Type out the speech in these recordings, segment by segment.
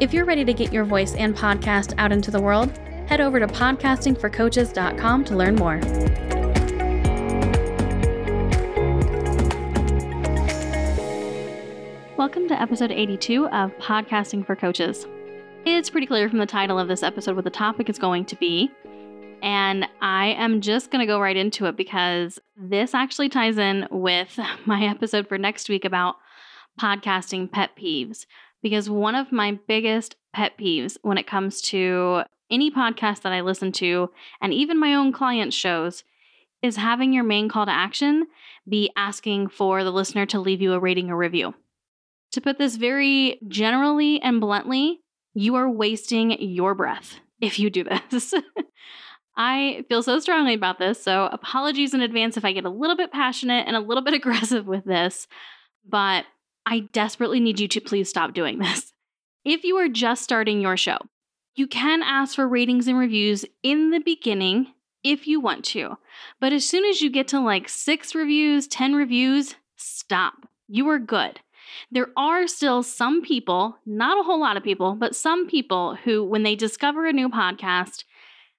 If you're ready to get your voice and podcast out into the world, head over to podcastingforcoaches.com to learn more. Welcome to episode 82 of Podcasting for Coaches. It's pretty clear from the title of this episode what the topic is going to be. And I am just going to go right into it because this actually ties in with my episode for next week about podcasting pet peeves because one of my biggest pet peeves when it comes to any podcast that I listen to and even my own client shows is having your main call to action be asking for the listener to leave you a rating or review. To put this very generally and bluntly, you are wasting your breath if you do this. I feel so strongly about this, so apologies in advance if I get a little bit passionate and a little bit aggressive with this, but I desperately need you to please stop doing this. If you are just starting your show, you can ask for ratings and reviews in the beginning if you want to. But as soon as you get to like six reviews, 10 reviews, stop. You are good. There are still some people, not a whole lot of people, but some people who, when they discover a new podcast,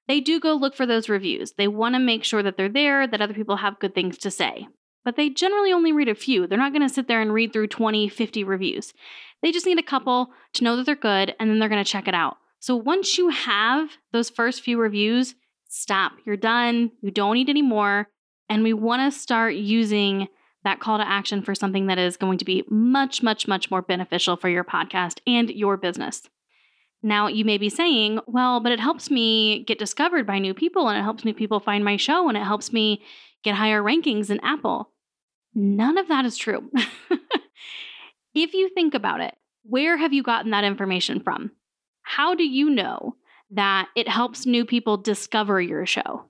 they do go look for those reviews. They want to make sure that they're there, that other people have good things to say but they generally only read a few. They're not going to sit there and read through 20, 50 reviews. They just need a couple to know that they're good and then they're going to check it out. So once you have those first few reviews, stop. You're done. You don't need any more. And we want to start using that call to action for something that is going to be much, much, much more beneficial for your podcast and your business. Now, you may be saying, well, but it helps me get discovered by new people and it helps new people find my show and it helps me get higher rankings in Apple. None of that is true. if you think about it, where have you gotten that information from? How do you know that it helps new people discover your show?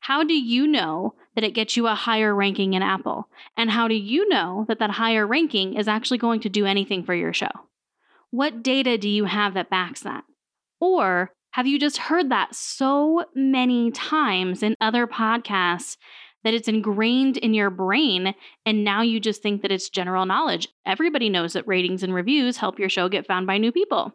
How do you know that it gets you a higher ranking in Apple? And how do you know that that higher ranking is actually going to do anything for your show? What data do you have that backs that? Or have you just heard that so many times in other podcasts that it's ingrained in your brain and now you just think that it's general knowledge. Everybody knows that ratings and reviews help your show get found by new people.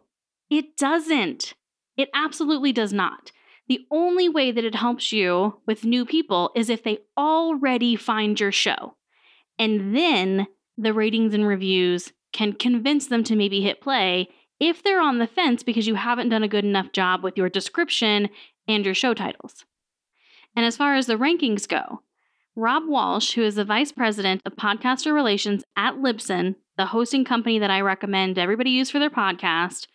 It doesn't. It absolutely does not. The only way that it helps you with new people is if they already find your show. And then the ratings and reviews can convince them to maybe hit play if they're on the fence because you haven't done a good enough job with your description and your show titles. And as far as the rankings go, Rob Walsh, who is the vice president of podcaster relations at Libsyn, the hosting company that I recommend everybody use for their podcast,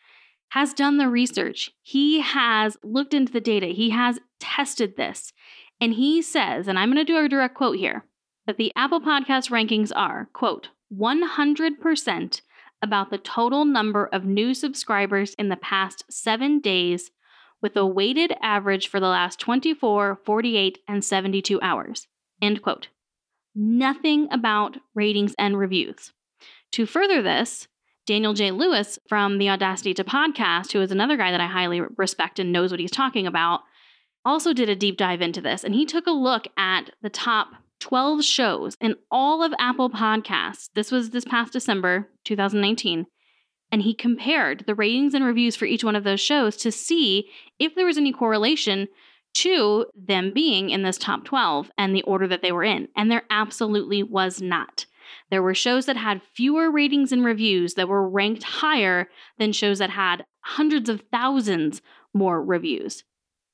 has done the research. He has looked into the data, he has tested this. And he says, and I'm going to do a direct quote here, that the Apple Podcast rankings are, quote, 100% about the total number of new subscribers in the past seven days, with a weighted average for the last 24, 48, and 72 hours. End quote. Nothing about ratings and reviews. To further this, Daniel J. Lewis from the Audacity to Podcast, who is another guy that I highly respect and knows what he's talking about, also did a deep dive into this. And he took a look at the top 12 shows in all of Apple Podcasts. This was this past December 2019. And he compared the ratings and reviews for each one of those shows to see if there was any correlation to them being in this top 12 and the order that they were in. And there absolutely was not. There were shows that had fewer ratings and reviews that were ranked higher than shows that had hundreds of thousands more reviews.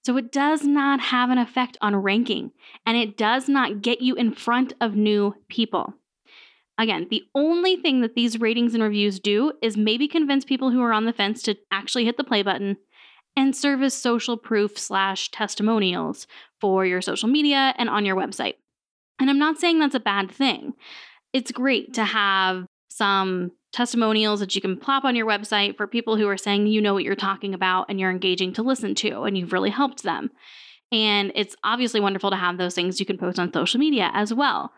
So it does not have an effect on ranking and it does not get you in front of new people. Again, the only thing that these ratings and reviews do is maybe convince people who are on the fence to actually hit the play button and serve as social proof slash testimonials for your social media and on your website. And I'm not saying that's a bad thing. It's great to have some testimonials that you can plop on your website for people who are saying you know what you're talking about and you're engaging to listen to and you've really helped them. And it's obviously wonderful to have those things you can post on social media as well.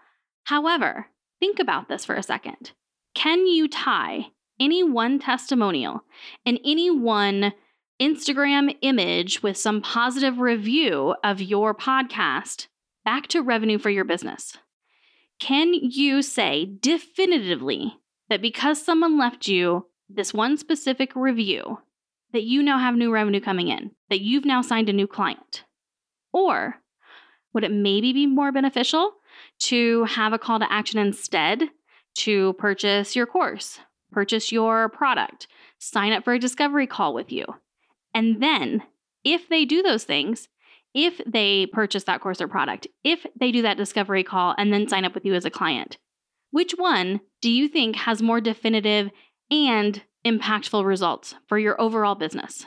However, think about this for a second. Can you tie any one testimonial and any one Instagram image with some positive review of your podcast back to revenue for your business? Can you say definitively that because someone left you this one specific review, that you now have new revenue coming in, that you've now signed a new client? Or would it maybe be more beneficial to have a call to action instead to purchase your course, purchase your product, sign up for a discovery call with you? And then, if they do those things, if they purchase that course or product, if they do that discovery call and then sign up with you as a client, which one do you think has more definitive and impactful results for your overall business?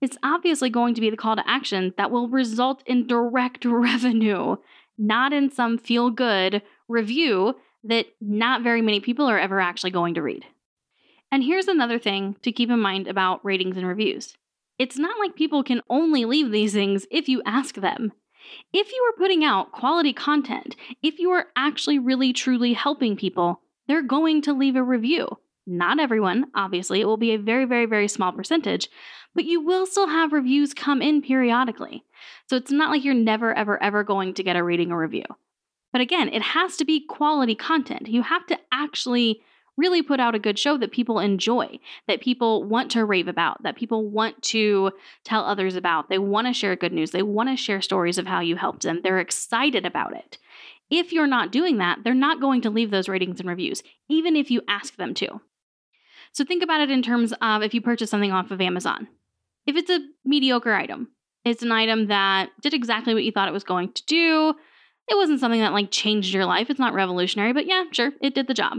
It's obviously going to be the call to action that will result in direct revenue, not in some feel good review that not very many people are ever actually going to read. And here's another thing to keep in mind about ratings and reviews it's not like people can only leave these things if you ask them. If you are putting out quality content, if you are actually really truly helping people, they're going to leave a review. Not everyone, obviously, it will be a very, very, very small percentage, but you will still have reviews come in periodically. So it's not like you're never, ever, ever going to get a rating or review. But again, it has to be quality content. You have to actually really put out a good show that people enjoy, that people want to rave about, that people want to tell others about. They want to share good news. They want to share stories of how you helped them. They're excited about it. If you're not doing that, they're not going to leave those ratings and reviews, even if you ask them to. So think about it in terms of if you purchase something off of Amazon. If it's a mediocre item, it's an item that did exactly what you thought it was going to do. It wasn't something that like changed your life. It's not revolutionary, but yeah, sure, it did the job.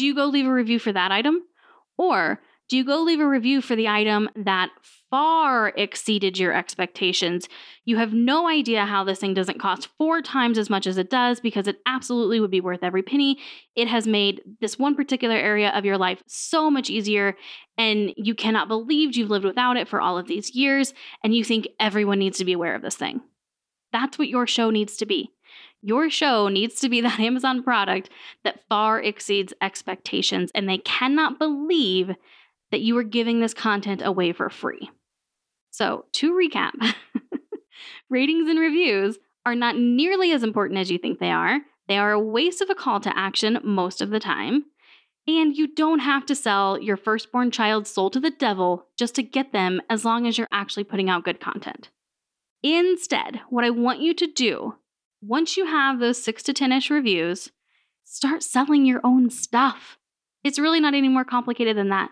Do you go leave a review for that item? Or do you go leave a review for the item that far exceeded your expectations? You have no idea how this thing doesn't cost four times as much as it does because it absolutely would be worth every penny. It has made this one particular area of your life so much easier, and you cannot believe you've lived without it for all of these years, and you think everyone needs to be aware of this thing. That's what your show needs to be. Your show needs to be that Amazon product that far exceeds expectations, and they cannot believe that you are giving this content away for free. So, to recap, ratings and reviews are not nearly as important as you think they are. They are a waste of a call to action most of the time. And you don't have to sell your firstborn child's soul to the devil just to get them as long as you're actually putting out good content. Instead, what I want you to do once you have those six to 10 ish reviews, start selling your own stuff. It's really not any more complicated than that.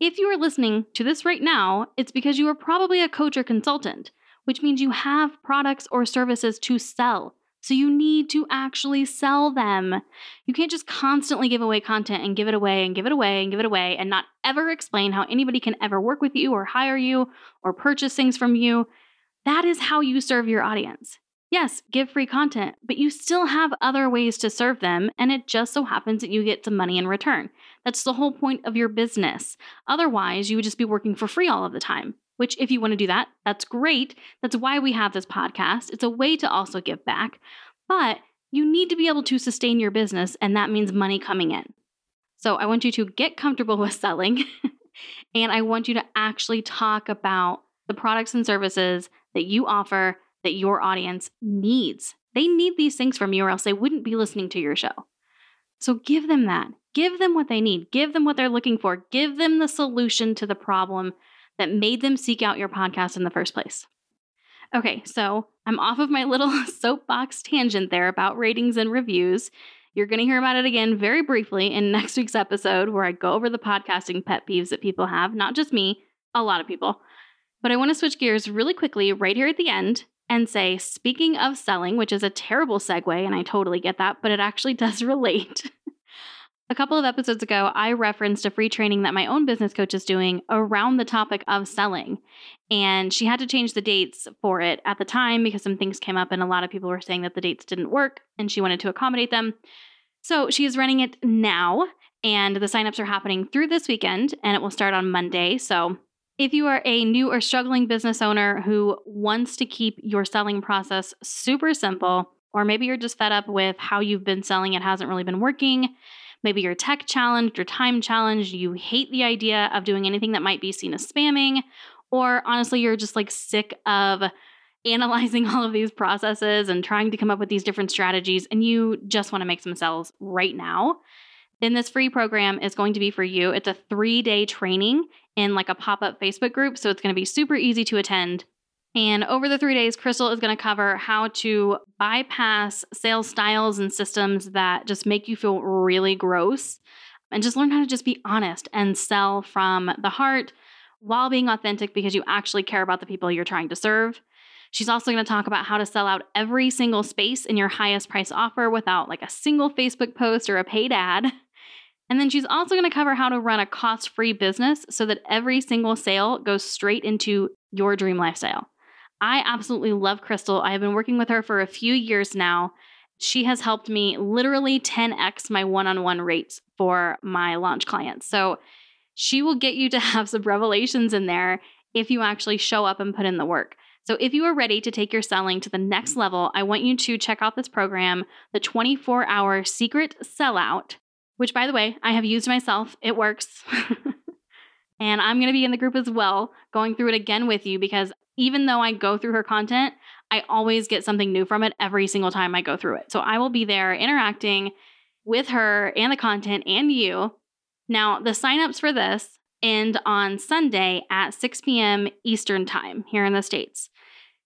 If you are listening to this right now, it's because you are probably a coach or consultant, which means you have products or services to sell. So you need to actually sell them. You can't just constantly give away content and give it away and give it away and give it away and not ever explain how anybody can ever work with you or hire you or purchase things from you. That is how you serve your audience. Yes, give free content, but you still have other ways to serve them, and it just so happens that you get some money in return. That's the whole point of your business. Otherwise, you would just be working for free all of the time, which, if you want to do that, that's great. That's why we have this podcast. It's a way to also give back, but you need to be able to sustain your business, and that means money coming in. So, I want you to get comfortable with selling, and I want you to actually talk about the products and services that you offer that your audience needs. They need these things from you, or else they wouldn't be listening to your show. So give them that. Give them what they need. Give them what they're looking for. Give them the solution to the problem that made them seek out your podcast in the first place. Okay, so I'm off of my little soapbox tangent there about ratings and reviews. You're going to hear about it again very briefly in next week's episode where I go over the podcasting pet peeves that people have, not just me, a lot of people. But I want to switch gears really quickly right here at the end and say, speaking of selling, which is a terrible segue, and I totally get that, but it actually does relate. a couple of episodes ago, I referenced a free training that my own business coach is doing around the topic of selling. And she had to change the dates for it at the time because some things came up, and a lot of people were saying that the dates didn't work, and she wanted to accommodate them. So she is running it now. And the signups are happening through this weekend and it will start on Monday. So if you are a new or struggling business owner who wants to keep your selling process super simple, or maybe you're just fed up with how you've been selling, it hasn't really been working. Maybe you're tech challenged or time challenged. You hate the idea of doing anything that might be seen as spamming. Or honestly, you're just like sick of analyzing all of these processes and trying to come up with these different strategies, and you just want to make some sales right now. Then this free program is going to be for you. It's a three day training in like a pop up Facebook group. So it's going to be super easy to attend. And over the three days, Crystal is going to cover how to bypass sales styles and systems that just make you feel really gross and just learn how to just be honest and sell from the heart while being authentic because you actually care about the people you're trying to serve. She's also going to talk about how to sell out every single space in your highest price offer without like a single Facebook post or a paid ad. And then she's also going to cover how to run a cost free business so that every single sale goes straight into your dream lifestyle. I absolutely love Crystal. I have been working with her for a few years now. She has helped me literally 10x my one on one rates for my launch clients. So she will get you to have some revelations in there if you actually show up and put in the work. So, if you are ready to take your selling to the next level, I want you to check out this program, the 24 hour secret sellout, which, by the way, I have used myself. It works. and I'm going to be in the group as well, going through it again with you because even though I go through her content, I always get something new from it every single time I go through it. So I will be there interacting with her and the content and you. Now, the signups for this end on Sunday at 6 p.m. Eastern Time here in the States.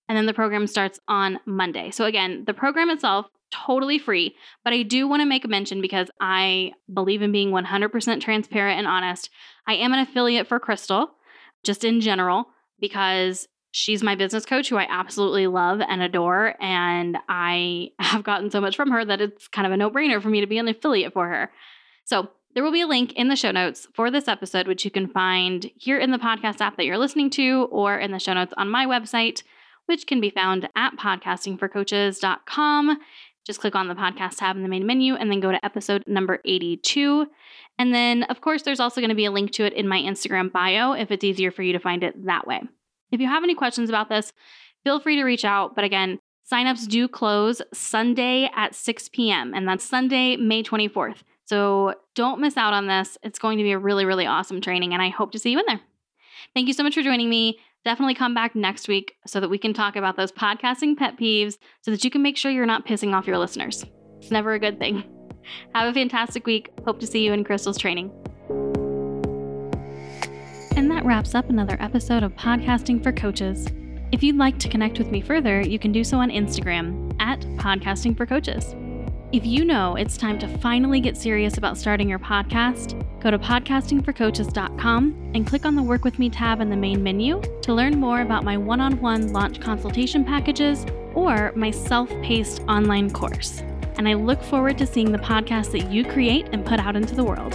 And then the program starts on Monday. So, again, the program itself, totally free, but I do want to make a mention because I believe in being 100% transparent and honest. I am an affiliate for Crystal, just in general, because she's my business coach who I absolutely love and adore. And I have gotten so much from her that it's kind of a no brainer for me to be an affiliate for her. So there will be a link in the show notes for this episode, which you can find here in the podcast app that you're listening to or in the show notes on my website, which can be found at podcastingforcoaches.com. Just click on the podcast tab in the main menu and then go to episode number 82. And then, of course, there's also going to be a link to it in my Instagram bio if it's easier for you to find it that way. If you have any questions about this, feel free to reach out. But again, signups do close Sunday at 6 p.m., and that's Sunday, May 24th. So don't miss out on this. It's going to be a really, really awesome training, and I hope to see you in there. Thank you so much for joining me. Definitely come back next week so that we can talk about those podcasting pet peeves so that you can make sure you're not pissing off your listeners. It's never a good thing. Have a fantastic week. Hope to see you in Crystal's training. And that wraps up another episode of Podcasting for Coaches. If you'd like to connect with me further, you can do so on Instagram at Podcasting for Coaches. If you know it's time to finally get serious about starting your podcast, go to podcastingforcoaches.com and click on the Work With Me tab in the main menu to learn more about my one on one launch consultation packages or my self paced online course. And I look forward to seeing the podcast that you create and put out into the world.